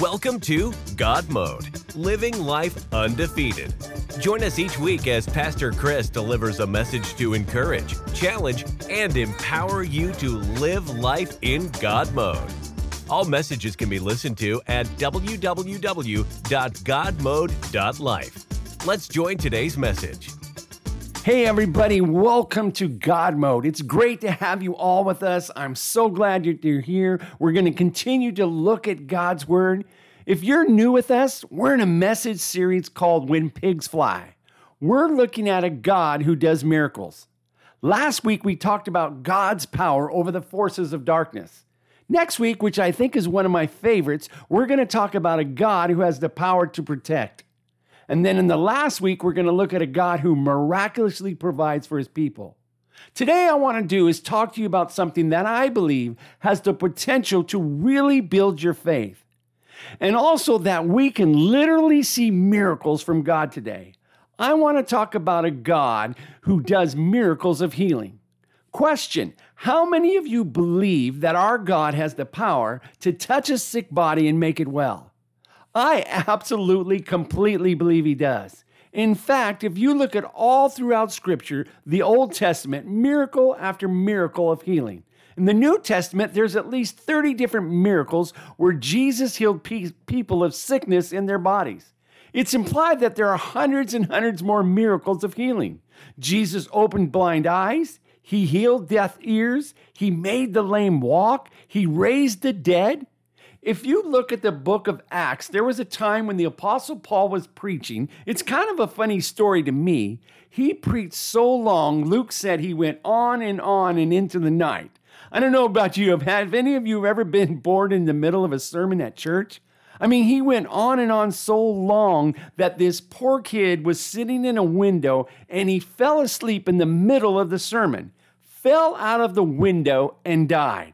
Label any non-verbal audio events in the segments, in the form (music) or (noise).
Welcome to God Mode, living life undefeated. Join us each week as Pastor Chris delivers a message to encourage, challenge, and empower you to live life in God mode. All messages can be listened to at www.godmode.life. Let's join today's message. Hey, everybody, welcome to God Mode. It's great to have you all with us. I'm so glad you're here. We're going to continue to look at God's Word. If you're new with us, we're in a message series called When Pigs Fly. We're looking at a God who does miracles. Last week, we talked about God's power over the forces of darkness. Next week, which I think is one of my favorites, we're going to talk about a God who has the power to protect. And then in the last week, we're going to look at a God who miraculously provides for his people. Today, I want to do is talk to you about something that I believe has the potential to really build your faith. And also that we can literally see miracles from God today. I want to talk about a God who does miracles of healing. Question How many of you believe that our God has the power to touch a sick body and make it well? I absolutely, completely believe he does. In fact, if you look at all throughout Scripture, the Old Testament, miracle after miracle of healing. In the New Testament, there's at least 30 different miracles where Jesus healed pe- people of sickness in their bodies. It's implied that there are hundreds and hundreds more miracles of healing. Jesus opened blind eyes, he healed deaf ears, he made the lame walk, he raised the dead. If you look at the book of Acts, there was a time when the Apostle Paul was preaching. It's kind of a funny story to me. He preached so long, Luke said he went on and on and into the night. I don't know about you. Have any of you ever been (laughs) bored in the middle of a sermon at church? I mean, he went on and on so long that this poor kid was sitting in a window and he fell asleep in the middle of the sermon, fell out of the window, and died.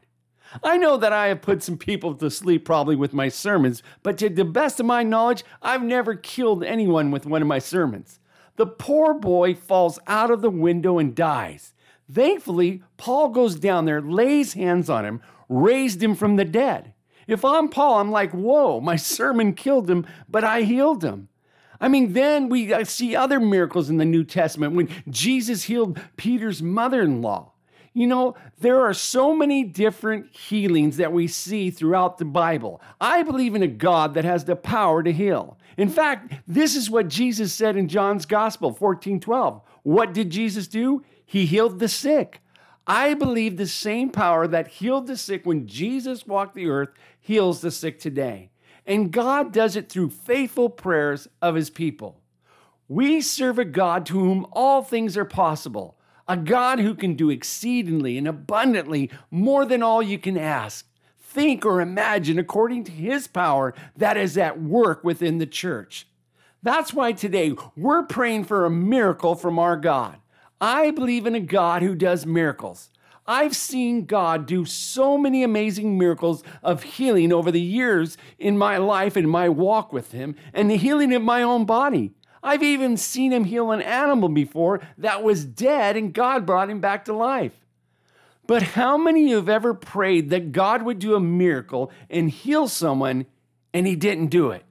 I know that I have put some people to sleep probably with my sermons, but to the best of my knowledge, I've never killed anyone with one of my sermons. The poor boy falls out of the window and dies. Thankfully, Paul goes down there, lays hands on him, raised him from the dead. If I'm Paul, I'm like, whoa, my sermon killed him, but I healed him. I mean, then we uh, see other miracles in the New Testament when Jesus healed Peter's mother in law. You know, there are so many different healings that we see throughout the Bible. I believe in a God that has the power to heal. In fact, this is what Jesus said in John's Gospel 14 12. What did Jesus do? He healed the sick. I believe the same power that healed the sick when Jesus walked the earth heals the sick today. And God does it through faithful prayers of his people. We serve a God to whom all things are possible a God who can do exceedingly and abundantly more than all you can ask, think, or imagine according to his power that is at work within the church. That's why today we're praying for a miracle from our God. I believe in a God who does miracles. I've seen God do so many amazing miracles of healing over the years in my life and my walk with Him and the healing of my own body. I've even seen him heal an animal before that was dead and God brought him back to life. But how many of you have ever prayed that God would do a miracle and heal someone and he didn't do it?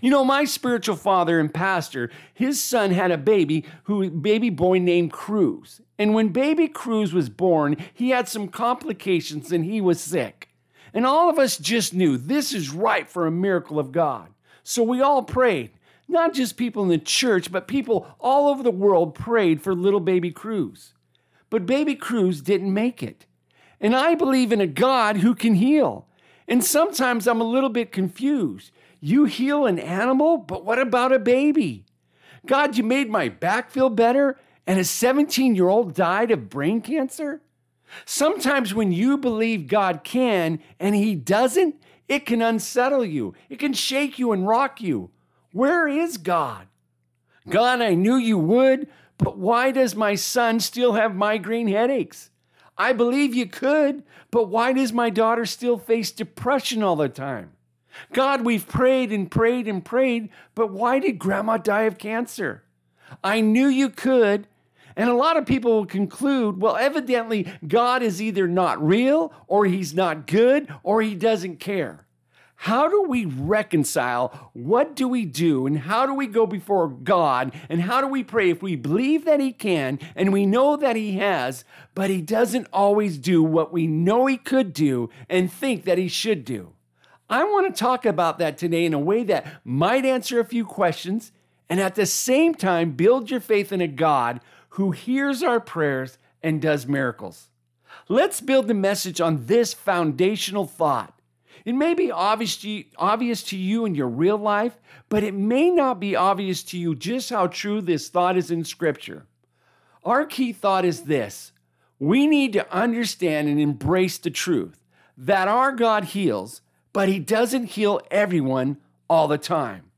You know, my spiritual father and pastor, his son had a baby who baby boy named Cruz. And when baby Cruz was born, he had some complications and he was sick. And all of us just knew this is right for a miracle of God. So we all prayed. Not just people in the church, but people all over the world prayed for little baby Cruz. But baby Cruz didn't make it. And I believe in a God who can heal. And sometimes I'm a little bit confused. You heal an animal, but what about a baby? God, you made my back feel better, and a 17 year old died of brain cancer? Sometimes when you believe God can and He doesn't, it can unsettle you, it can shake you and rock you. Where is God? God, I knew you would, but why does my son still have migraine headaches? I believe you could, but why does my daughter still face depression all the time? God, we've prayed and prayed and prayed, but why did grandma die of cancer? I knew you could. And a lot of people will conclude well, evidently, God is either not real, or he's not good, or he doesn't care. How do we reconcile? What do we do? And how do we go before God? And how do we pray if we believe that He can and we know that He has, but He doesn't always do what we know He could do and think that He should do? I want to talk about that today in a way that might answer a few questions and at the same time build your faith in a God who hears our prayers and does miracles. Let's build the message on this foundational thought. It may be obvious to, you, obvious to you in your real life, but it may not be obvious to you just how true this thought is in Scripture. Our key thought is this we need to understand and embrace the truth that our God heals, but He doesn't heal everyone all the time.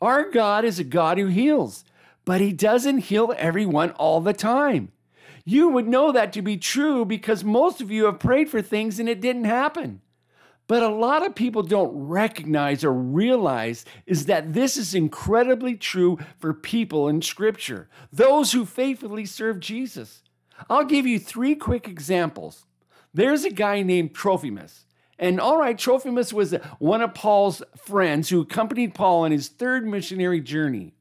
Our God is a God who heals, but He doesn't heal everyone all the time. You would know that to be true because most of you have prayed for things and it didn't happen. But a lot of people don't recognize or realize is that this is incredibly true for people in scripture, those who faithfully serve Jesus. I'll give you three quick examples. There's a guy named Trophimus. And all right, Trophimus was one of Paul's friends who accompanied Paul on his third missionary journey.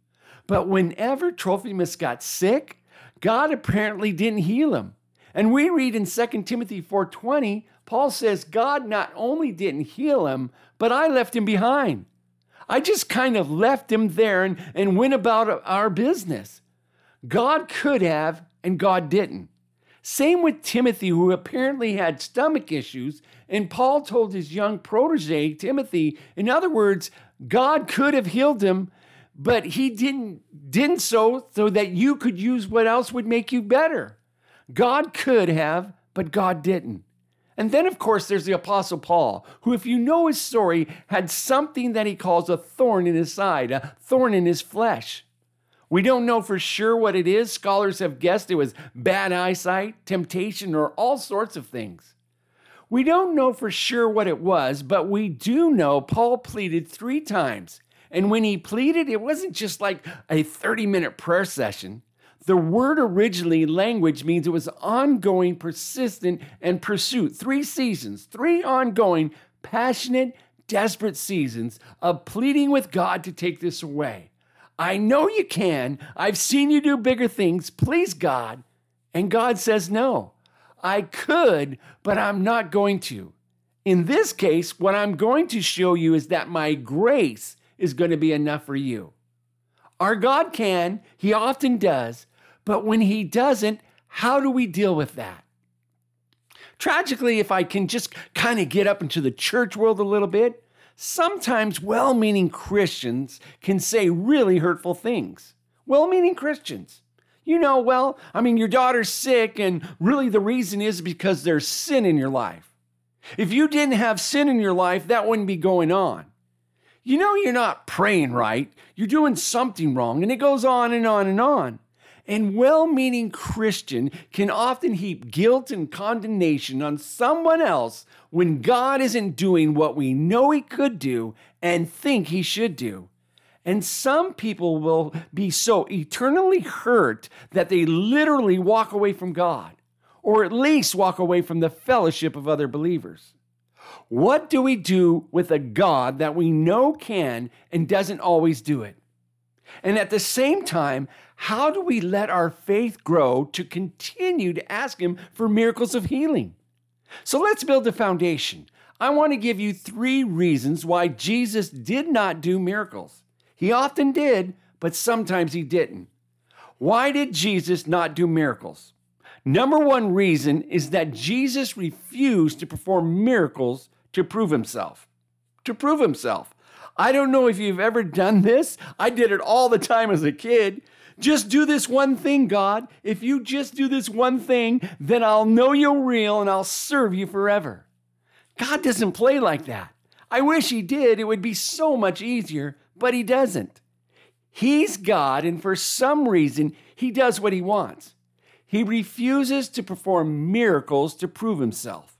But whenever Trophimus got sick, God apparently didn't heal him. And we read in 2 Timothy 4:20, Paul says God not only didn't heal him, but I left him behind. I just kind of left him there and, and went about our business. God could have, and God didn't. Same with Timothy, who apparently had stomach issues, and Paul told his young protege, Timothy, in other words, God could have healed him, but he didn't didn't so so that you could use what else would make you better. God could have, but God didn't. And then, of course, there's the Apostle Paul, who, if you know his story, had something that he calls a thorn in his side, a thorn in his flesh. We don't know for sure what it is. Scholars have guessed it was bad eyesight, temptation, or all sorts of things. We don't know for sure what it was, but we do know Paul pleaded three times and when he pleaded, it wasn't just like a 30 minute prayer session. The word originally language means it was ongoing, persistent, and pursuit. Three seasons, three ongoing, passionate, desperate seasons of pleading with God to take this away. I know you can. I've seen you do bigger things. Please, God. And God says, No, I could, but I'm not going to. In this case, what I'm going to show you is that my grace is going to be enough for you. Our God can, He often does, but when He doesn't, how do we deal with that? Tragically, if I can just kind of get up into the church world a little bit, sometimes well meaning Christians can say really hurtful things. Well meaning Christians. You know, well, I mean, your daughter's sick, and really the reason is because there's sin in your life. If you didn't have sin in your life, that wouldn't be going on you know you're not praying right. You're doing something wrong. And it goes on and on and on. And well meaning Christian can often heap guilt and condemnation on someone else when God isn't doing what we know He could do and think He should do. And some people will be so eternally hurt that they literally walk away from God, or at least walk away from the fellowship of other believers. What do we do with a God that we know can and doesn't always do it? And at the same time, how do we let our faith grow to continue to ask Him for miracles of healing? So let's build a foundation. I want to give you three reasons why Jesus did not do miracles. He often did, but sometimes he didn't. Why did Jesus not do miracles? Number one reason is that Jesus refused to perform miracles to prove himself. To prove himself. I don't know if you've ever done this. I did it all the time as a kid. Just do this one thing, God. If you just do this one thing, then I'll know you're real and I'll serve you forever. God doesn't play like that. I wish He did. It would be so much easier, but He doesn't. He's God, and for some reason, He does what He wants. He refuses to perform miracles to prove Himself.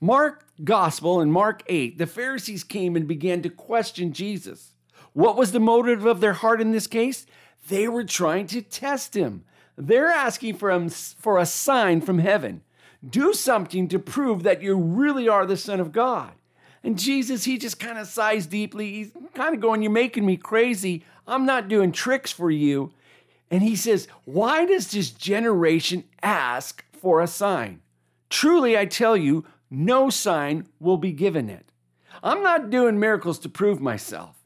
Mark Gospel in Mark 8, the Pharisees came and began to question Jesus. What was the motive of their heart in this case? They were trying to test him. They're asking for, him, for a sign from heaven. Do something to prove that you really are the Son of God. And Jesus, he just kind of sighs deeply. He's kind of going, You're making me crazy. I'm not doing tricks for you. And he says, Why does this generation ask for a sign? Truly, I tell you, no sign will be given it. I'm not doing miracles to prove myself.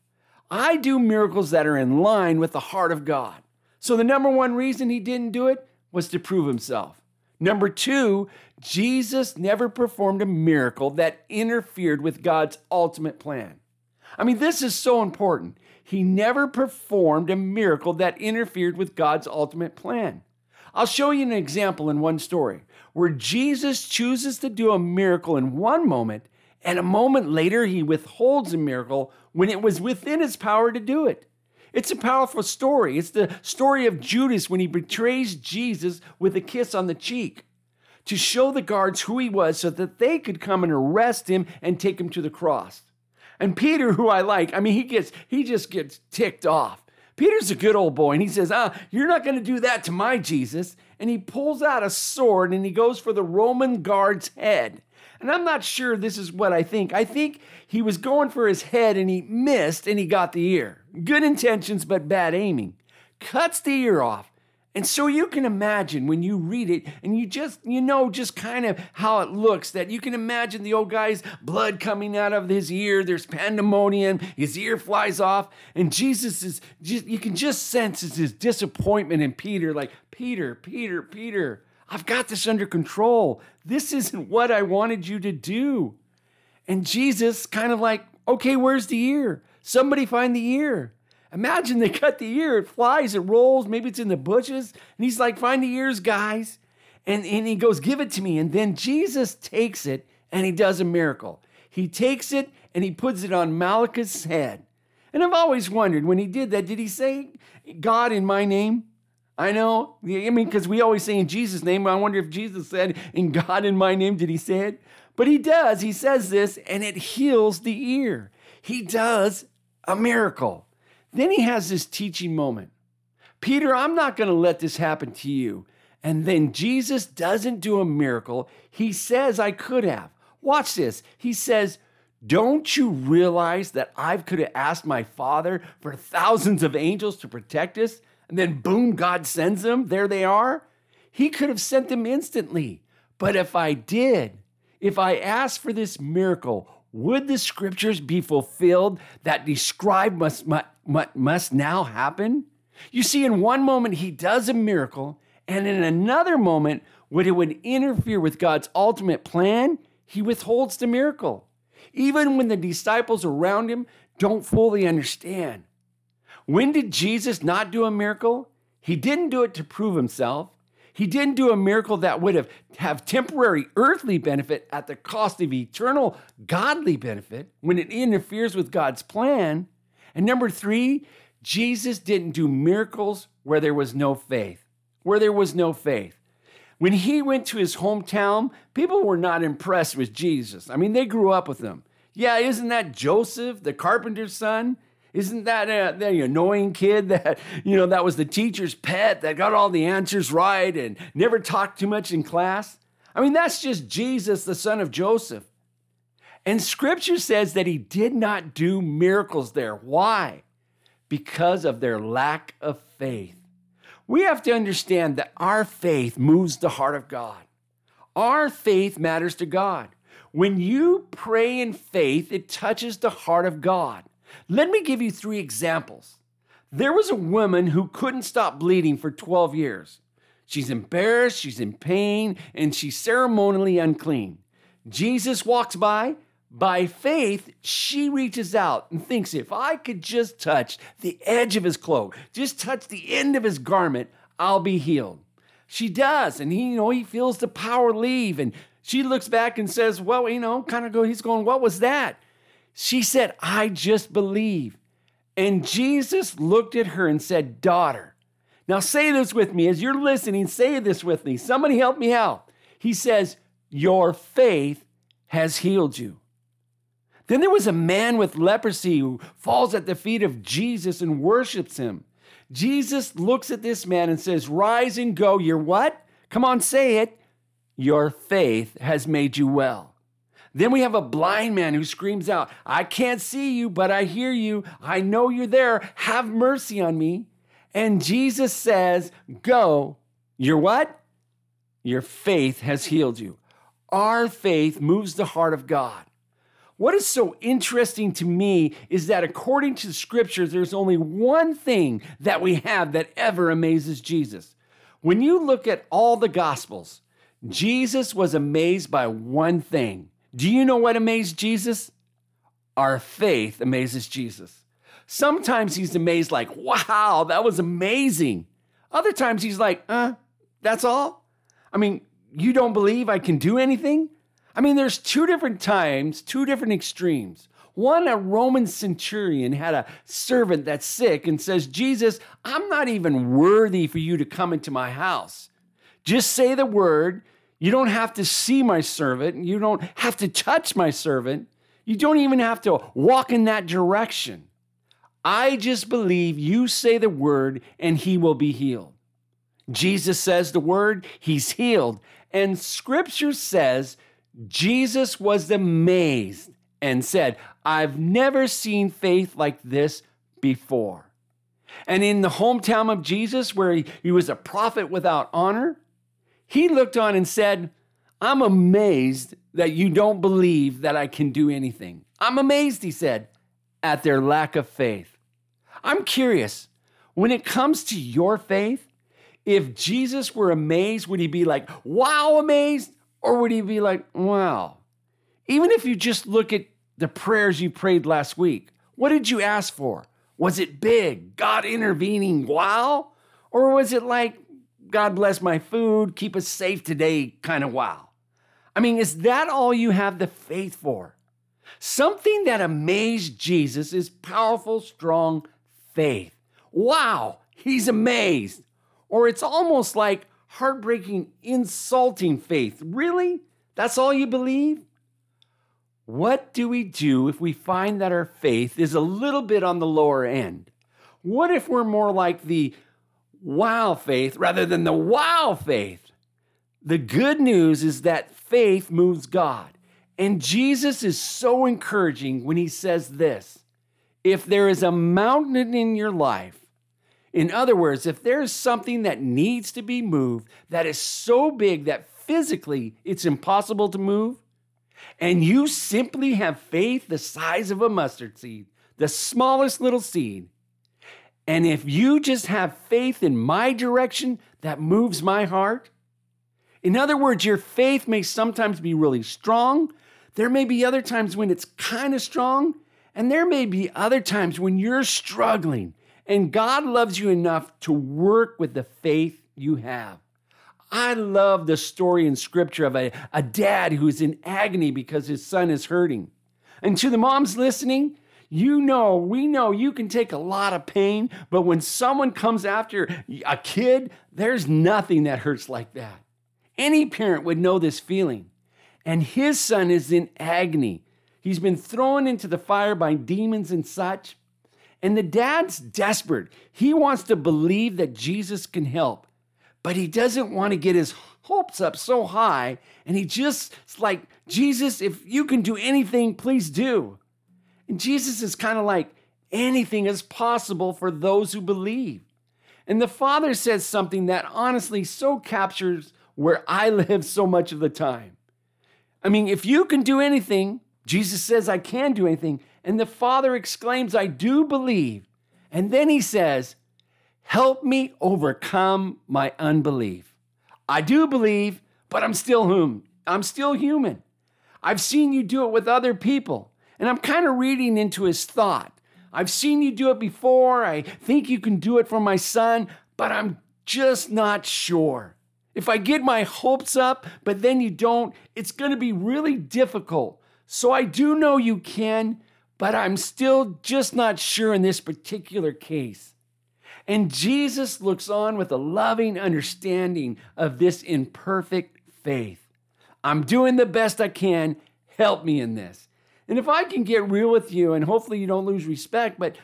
I do miracles that are in line with the heart of God. So the number one reason he didn't do it was to prove himself. Number two, Jesus never performed a miracle that interfered with God's ultimate plan. I mean, this is so important. He never performed a miracle that interfered with God's ultimate plan. I'll show you an example in one story where Jesus chooses to do a miracle in one moment, and a moment later he withholds a miracle when it was within his power to do it. It's a powerful story. It's the story of Judas when he betrays Jesus with a kiss on the cheek to show the guards who he was so that they could come and arrest him and take him to the cross. And Peter, who I like, I mean, he gets he just gets ticked off. Peter's a good old boy, and he says, Ah, you're not going to do that to my Jesus. And he pulls out a sword and he goes for the Roman guard's head. And I'm not sure this is what I think. I think he was going for his head and he missed and he got the ear. Good intentions, but bad aiming. Cuts the ear off. And so you can imagine when you read it and you just, you know, just kind of how it looks that you can imagine the old guy's blood coming out of his ear. There's pandemonium. His ear flies off. And Jesus is just, you can just sense his disappointment in Peter like, Peter, Peter, Peter, I've got this under control. This isn't what I wanted you to do. And Jesus kind of like, okay, where's the ear? Somebody find the ear. Imagine they cut the ear, it flies, it rolls, maybe it's in the bushes. And he's like, find the ears, guys. And, and he goes, give it to me. And then Jesus takes it and he does a miracle. He takes it and he puts it on Malchus' head. And I've always wondered when he did that, did he say, God in my name? I know. I mean, because we always say in Jesus' name. I wonder if Jesus said, In God in my name, did he say it? But he does. He says this, and it heals the ear. He does a miracle. Then he has this teaching moment Peter, I'm not going to let this happen to you. And then Jesus doesn't do a miracle. He says, I could have. Watch this. He says, Don't you realize that I could have asked my Father for thousands of angels to protect us? and then boom, God sends them. There they are. He could have sent them instantly. But if I did, if I asked for this miracle, would the scriptures be fulfilled that describe must, must, must now happen? You see, in one moment, he does a miracle, and in another moment, when it would interfere with God's ultimate plan, he withholds the miracle. Even when the disciples around him don't fully understand. When did Jesus not do a miracle? He didn't do it to prove himself. He didn't do a miracle that would have, have temporary earthly benefit at the cost of eternal godly benefit when it interferes with God's plan. And number three, Jesus didn't do miracles where there was no faith. Where there was no faith. When he went to his hometown, people were not impressed with Jesus. I mean, they grew up with him. Yeah, isn't that Joseph, the carpenter's son? Isn't that uh, the annoying kid that, (laughs) you know, that was the teacher's pet that got all the answers right and never talked too much in class? I mean, that's just Jesus, the son of Joseph. And scripture says that he did not do miracles there. Why? Because of their lack of faith. We have to understand that our faith moves the heart of God. Our faith matters to God. When you pray in faith, it touches the heart of God. Let me give you three examples. There was a woman who couldn't stop bleeding for 12 years. She's embarrassed, she's in pain, and she's ceremonially unclean. Jesus walks by. By faith, she reaches out and thinks, if I could just touch the edge of his cloak, just touch the end of his garment, I'll be healed. She does, and he, you know, he feels the power leave, and she looks back and says, Well, you know, kind of go, he's going, What was that? She said, I just believe. And Jesus looked at her and said, Daughter. Now say this with me. As you're listening, say this with me. Somebody help me out. He says, Your faith has healed you. Then there was a man with leprosy who falls at the feet of Jesus and worships him. Jesus looks at this man and says, Rise and go. Your what? Come on, say it. Your faith has made you well. Then we have a blind man who screams out, I can't see you, but I hear you. I know you're there. Have mercy on me. And Jesus says, Go. Your what? Your faith has healed you. Our faith moves the heart of God. What is so interesting to me is that according to the scriptures, there's only one thing that we have that ever amazes Jesus. When you look at all the gospels, Jesus was amazed by one thing do you know what amazed Jesus? Our faith amazes Jesus. Sometimes he's amazed, like, wow, that was amazing. Other times he's like, uh, that's all? I mean, you don't believe I can do anything? I mean, there's two different times, two different extremes. One, a Roman centurion had a servant that's sick and says, Jesus, I'm not even worthy for you to come into my house. Just say the word, you don't have to see my servant. You don't have to touch my servant. You don't even have to walk in that direction. I just believe you say the word and he will be healed. Jesus says the word, he's healed. And scripture says Jesus was amazed and said, I've never seen faith like this before. And in the hometown of Jesus, where he, he was a prophet without honor, he looked on and said, I'm amazed that you don't believe that I can do anything. I'm amazed, he said, at their lack of faith. I'm curious, when it comes to your faith, if Jesus were amazed, would he be like, wow, amazed? Or would he be like, wow? Even if you just look at the prayers you prayed last week, what did you ask for? Was it big, God intervening, wow? Or was it like, God bless my food, keep us safe today kind of wow. I mean, is that all you have the faith for? Something that amazed Jesus is powerful, strong faith. Wow, he's amazed. Or it's almost like heartbreaking, insulting faith. Really? That's all you believe? What do we do if we find that our faith is a little bit on the lower end? What if we're more like the wow faith rather than the wow faith. The good news is that faith moves God. And Jesus is so encouraging when he says this if there is a mountain in your life, in other words, if there's something that needs to be moved that is so big that physically it's impossible to move, and you simply have faith the size of a mustard seed, the smallest little seed, and if you just have faith in my direction that moves my heart, in other words, your faith may sometimes be really strong. There may be other times when it's kind of strong. And there may be other times when you're struggling and God loves you enough to work with the faith you have. I love the story in scripture of a, a dad who's in agony because his son is hurting. And to the moms listening, you know, we know you can take a lot of pain, but when someone comes after a kid, there's nothing that hurts like that. Any parent would know this feeling. And his son is in agony. He's been thrown into the fire by demons and such. And the dad's desperate. He wants to believe that Jesus can help, but he doesn't want to get his hopes up so high. And he just, it's like, Jesus, if you can do anything, please do. And Jesus is kind of like, anything is possible for those who believe. And the Father says something that honestly so captures where I live so much of the time. I mean, if you can do anything, Jesus says, I can do anything. And the Father exclaims, I do believe. And then he says, Help me overcome my unbelief. I do believe, but I'm still human. I'm still human. I've seen you do it with other people. And I'm kind of reading into his thought. I've seen you do it before. I think you can do it for my son, but I'm just not sure. If I get my hopes up, but then you don't, it's going to be really difficult. So I do know you can, but I'm still just not sure in this particular case. And Jesus looks on with a loving understanding of this imperfect faith. I'm doing the best I can. Help me in this. And if I can get real with you, and hopefully you don't lose respect, but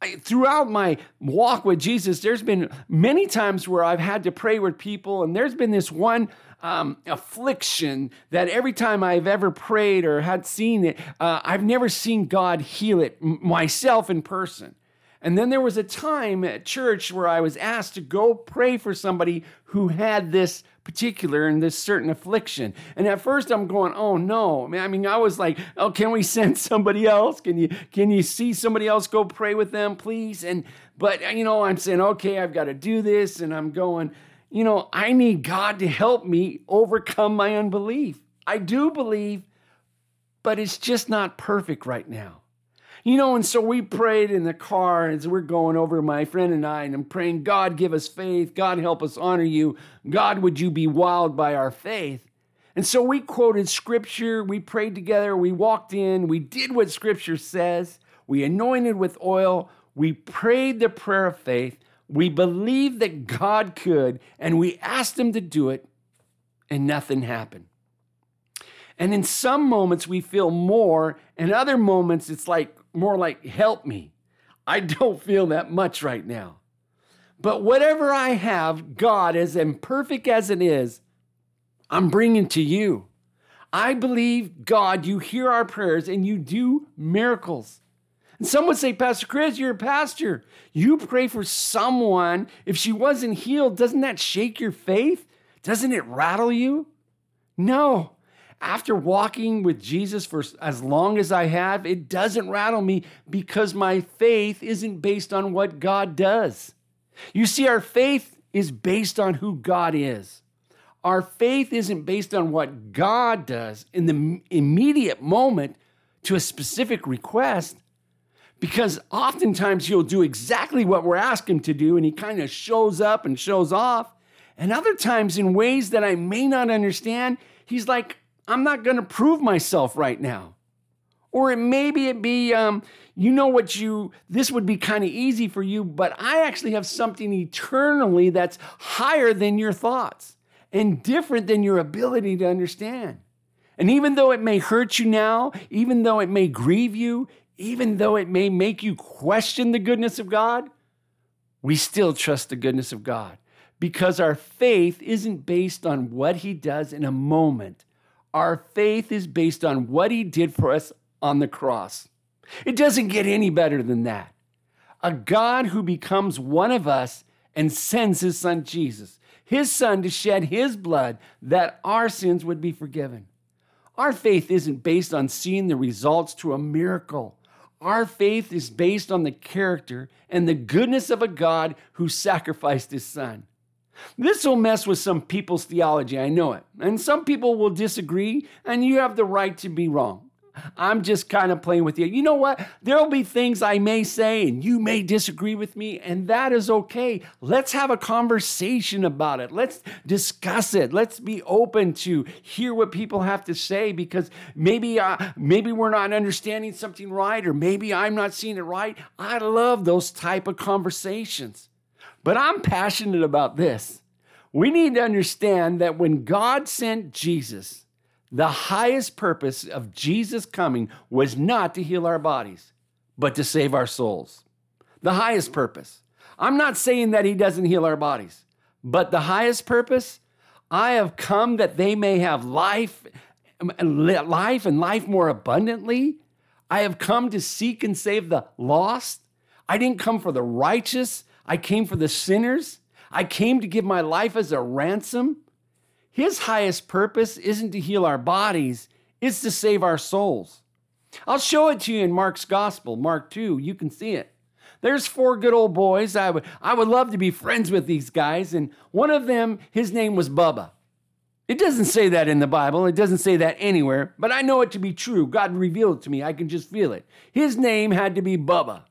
I, throughout my walk with Jesus, there's been many times where I've had to pray with people, and there's been this one um, affliction that every time I've ever prayed or had seen it, uh, I've never seen God heal it myself in person. And then there was a time at church where I was asked to go pray for somebody who had this particular and this certain affliction. And at first I'm going, oh no. I mean, I was like, oh, can we (laughs) send somebody else? Can you can you see somebody else go pray with them, please? And but you know, I'm saying, okay, I've got to do this, and I'm going, you know, I need God to help me overcome my unbelief. I do believe, but it's just not perfect right now. You know, and so we prayed in the car as we're going over, my friend and I, and I'm praying, God, give us faith. God, help us honor you. God, would you be wowed by our faith? And so we quoted scripture, we prayed together, we walked in, we did what scripture says, we anointed with oil, we prayed the prayer of faith, we believed that God could, and we asked Him to do it, and nothing happened. And in some moments, we feel more, and other moments, it's like more like, help me. I (laughs) don't feel that much right now. But whatever I have, God, as imperfect as it is, I'm bringing to you. I believe, God, you hear our prayers and you do miracles. And some would say, Pastor Chris, you're a pastor. You pray for someone. If she wasn't healed, doesn't that shake your faith? Doesn't it rattle you? No after walking with Jesus for as long as I have, it doesn't rattle me because my faith isn't based on what God does. You see, our faith is based on who God is. Our faith isn't based on what God does in the immediate moment to a specific request, because oftentimes He'll do exactly what we're asking to do, and He kind of shows up and shows off. And other times, in ways that I may not understand, He's like, I'm not going to prove myself right now. Or it maybe it be, um, you know what you, this would be kind of easy for you, but I actually have something eternally that's higher than your thoughts and different than your ability to understand. And even though it may hurt you now, even though it may grieve you, even though it may make you question the goodness of God, we still trust the goodness of God because our faith isn't based on what He does in a moment, our faith is based on what he did for us on the cross. It doesn't get any better than that. A God who becomes one of us and sends his son Jesus, his son to shed his blood that our sins would be forgiven. Our faith isn't based on seeing the results to a miracle. Our faith is based on the character and the goodness of a God who sacrificed his son. This will mess with some people's theology, I know it. And some people will disagree, and you have the right to be wrong. I'm just kind of playing with you. You know what? There'll be things I may say, and you may disagree with me, and that is okay. Let's have a conversation about it. Let's discuss it. Let's be open to hear what people have to say because maybe uh, maybe we're not understanding something right, or maybe I'm not seeing it right. I love those type of conversations. But I'm passionate about this. We need to understand that when God sent Jesus, the highest purpose of Jesus coming was not to heal our bodies, but to save our souls. The highest purpose. I'm not saying that he doesn't heal our bodies, but the highest purpose, I have come that they may have life, life and life more abundantly. I have come to seek and save the lost. I didn't come for the righteous, I came for the sinners. I came to give my life as a ransom. His highest purpose isn't to heal our bodies, it's to save our souls. I'll show it to you in Mark's gospel, Mark 2. You can see it. There's four good old boys. I would, I would love to be friends with these guys. And one of them, his name was Bubba. It doesn't say that in the Bible. It doesn't say that anywhere, but I know it to be true. God revealed it to me. I can just feel it. His name had to be Bubba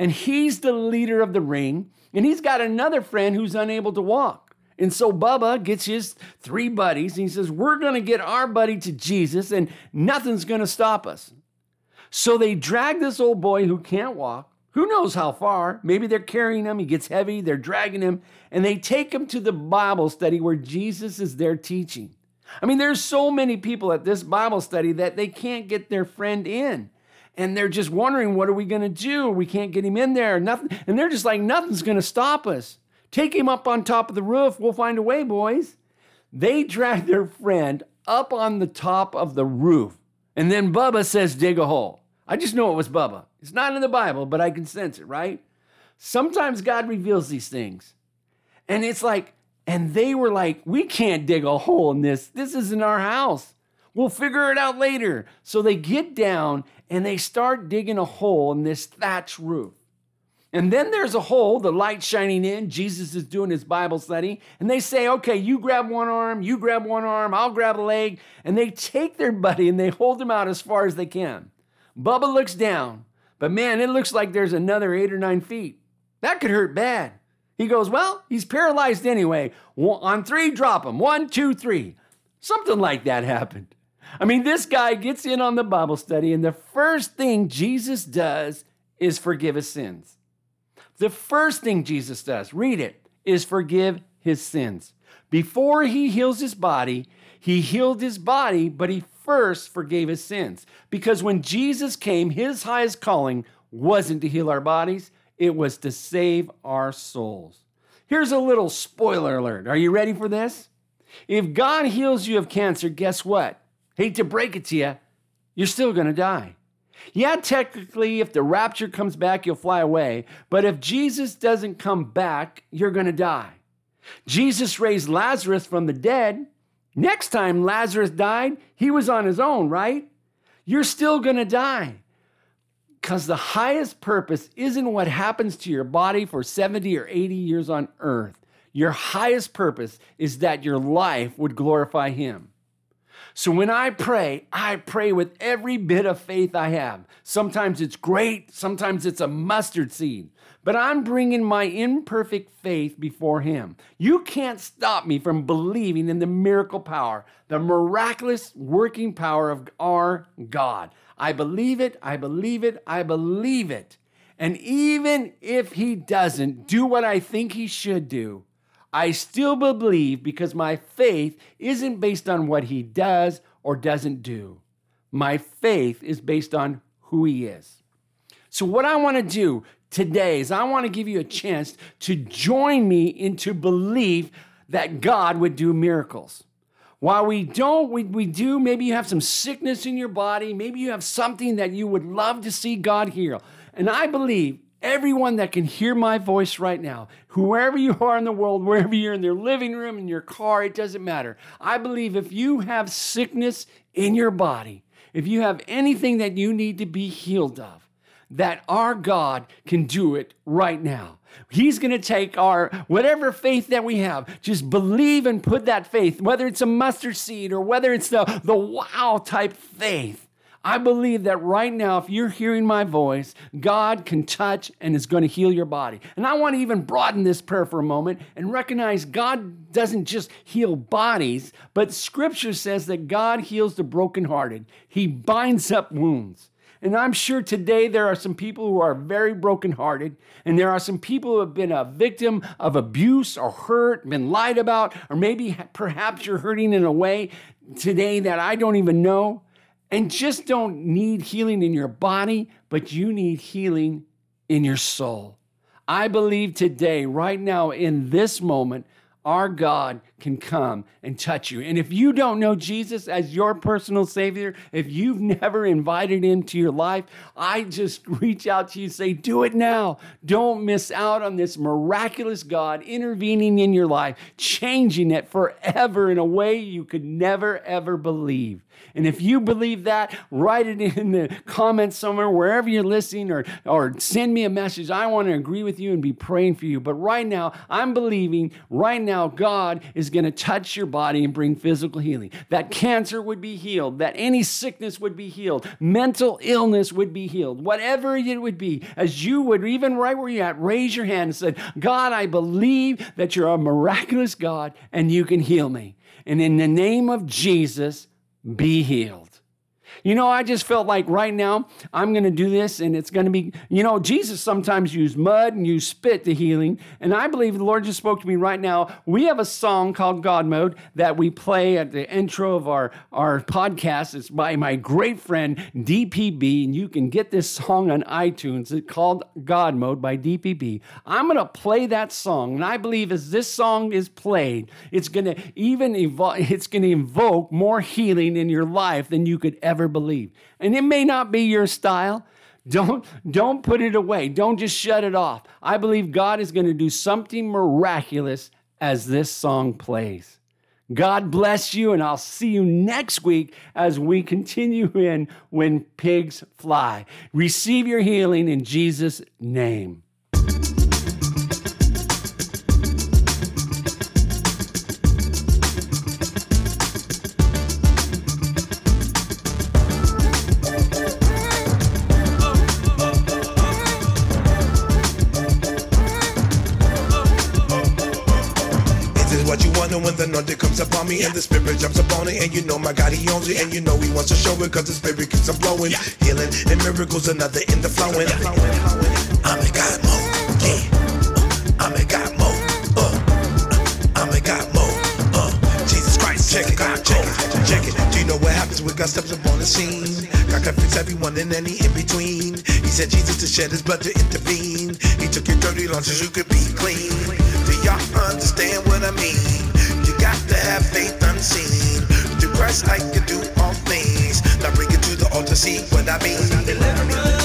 and he's the leader of the ring, and he's got another friend who's unable to walk. And so Bubba gets his three buddies, and he says, We're going to get our buddy to Jesus, and nothing's going to stop us. So they drag this old boy who can't walk, who knows how far, maybe they're carrying him, he gets heavy, they're dragging him, and they take him to the Bible study where Jesus is there teaching. I mean, there's so many people at this Bible study that they can't get their friend in and they're just wondering, what are we going to do? We can't get him in there. Nothing. And they're just like, nothing's going to stop us. Take him up on top of the roof. We'll find a way, boys. they drag their friend up on the top of the roof. And then Bubba says, dig a hole. I just know it was Bubba. It's not in the Bible, but I can sense it, right? Sometimes God reveals these things. And it's like, and they were like, we can't dig a hole in this. This isn't our house. We'll figure it out later. So they get down and they start digging a hole in this thatch roof. And then there's a hole, the light shining in. Jesus is doing his Bible study. And they say, okay, you grab one arm, you grab one arm, I'll grab a leg. And they take their buddy and they hold him out as far as they can. Bubba looks down, but man, it looks like there's another eight or nine feet. That could hurt bad. He goes, well, he's paralyzed anyway. On three, drop him. One, two, three. Something like that happened. I mean, this guy gets in on the Bible study, and the first thing Jesus does is forgive his sins. The first thing Jesus does, read it, is forgive his sins. Before he heals his body, he healed his body, but he first forgave his sins. Because when Jesus came, his highest calling wasn't to heal our bodies, it was to save our souls. Here's a little spoiler alert. Are you ready for this? If God heals you of cancer, guess what? Hate to break it to you, you're still to die. Yeah, technically, if the rapture comes back, you'll fly away. But if Jesus doesn't come back, you're going to die. Jesus raised Lazarus from the dead. Next time Lazarus died, he was on his own, right? You're still going to die. Because the highest purpose isn't what happens to your body for 70 or 80 years on earth. Your highest purpose is that your life would glorify Him. So when I pray, I pray with every bit of faith I have. Sometimes it's great, sometimes it's a mustard seed, but I'm bringing my imperfect faith before Him. You can't stop me from believing in the miracle power, the miraculous working power of our God. I believe it, I believe it, I believe it. And even if He doesn't do what I think He should do, I still believe because my faith isn't based on what he does or doesn't do. My faith is based on who he is. So, what I want to do today is I want to give you a chance to join me into belief that God would do miracles. While we don't, we, we do, maybe you have some sickness in your body, maybe you have something that you would love to see God heal. And I believe everyone that can hear my voice right now, whoever you are in the world, wherever you're in their living room, in your car, it doesn't matter. I believe if you have sickness in your body, if you have anything that you need to be healed of, that our God can do it right now. He's going to take our whatever faith that we have, just believe and put that faith, whether it's a mustard seed or whether it's the, the wow type faith I believe that right now, if you're hearing my voice, God can touch and is going to heal your body. And I want to even broaden this prayer for a moment and recognize God doesn't just heal bodies, but scripture says that God heals the brokenhearted, He binds up wounds. And I'm sure today there are some people who are very brokenhearted, and there are some people who have been a victim of abuse or hurt, been lied about, or maybe perhaps you're hurting in a way today that I don't even know and just don't need healing in your body, but you need healing in your soul. I believe today, right now, in this moment, our God can come and touch you. And if you don't know Jesus as your personal Savior, if you've never invited Him to your life, I just (laughs) reach out to you say, do it now. Don't miss out on this miraculous God intervening in your life, changing it forever in a way you could never, ever believe. And if you believe that, write it in the comments somewhere, wherever you're listening, or, or send me a message. I want to agree with you and be praying for you. But right now, I'm believing right now God is going to touch your body and bring physical healing. That cancer would be healed, that any sickness would be healed, mental illness would be healed, whatever it would be, as you would, even right where you're at, raise your hand and say, God, I believe that you're a miraculous God and you can heal me. And in the name of Jesus, be healed. You know, I just felt like right now I'm going to do this and it's going to be, you know, Jesus sometimes used mud and used spit to healing. And I believe the Lord just spoke to me right now. We have a song called God Mode that we play at the intro of our, our podcast. It's by my great friend DPB. And you can get this song on iTunes. It's called God Mode by DPB. I'm going to play that song. And I believe as this song is played, it's going to even evolve, it's going to invoke more healing in your life than you could ever believe. And it may not be your style. Don't don't put it away. Don't just shut it off. I believe God is going to do something miraculous as this song plays. God bless you, and I'll see you next week as we continue in When Pigs Fly. Receive your healing in Jesus' name. Comes upon me and the spirit jumps upon it. And you know my God, he owns it. And you know he wants to show it cause the spirit keeps on blowing. Healing and miracles, another in the flowing. I'm a God mode, yeah. I'm a God mode, uh. I'm a God mode, uh. Jesus Christ, check it, check it, check it. Do you know what happens when God steps up on the scene? God can fix everyone and any in between. He said Jesus to shed his blood to intervene. He took your dirty so you could be clean. Do y'all understand what I mean? Got to have faith unseen. Through Christ I can do all things. Now bring it to the altar, see what I mean. Deliverance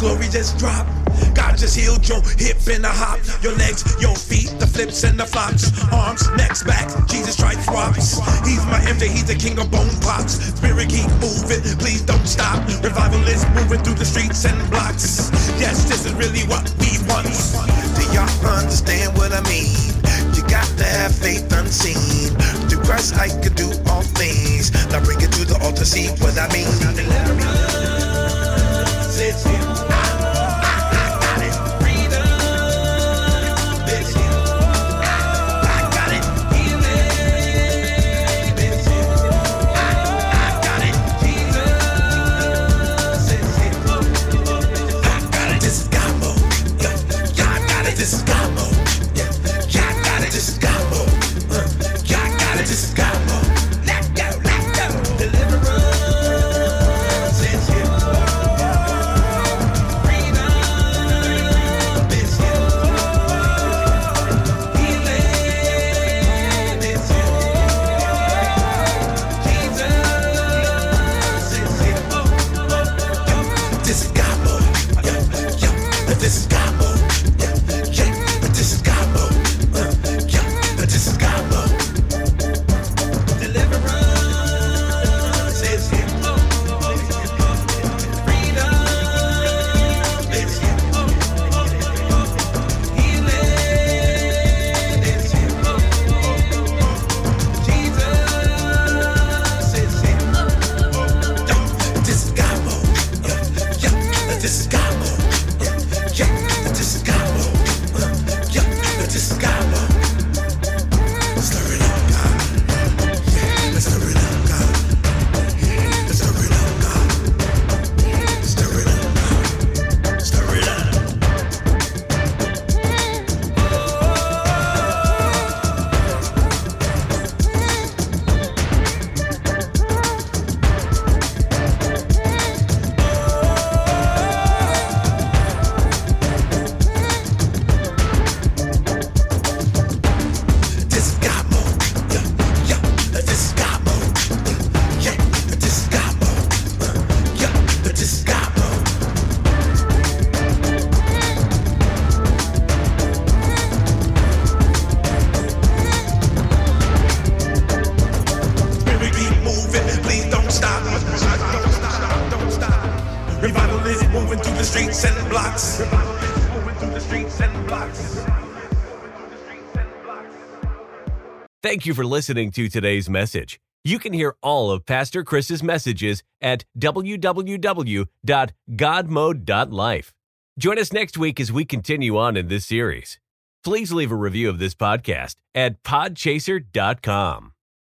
glory just dropped. God just healed your hip and the hop, your legs, your feet, the flips and the flops, arms, necks, back. Jesus tried swaps. He's my MJ. he's the king of bone pops. Spirit keep moving, please don't stop. Revival is moving through the streets and blocks. Yes, this is really what we want. Do y'all understand what I mean? You got to have faith unseen. Through Christ, I can do all things. Now bring it to the altar, see what I mean. It's. Thank you for listening to today's message. You can hear all of Pastor Chris's messages at www.godmode.life. Join us next week as we continue on in this series. Please leave a review of this podcast at podchaser.com.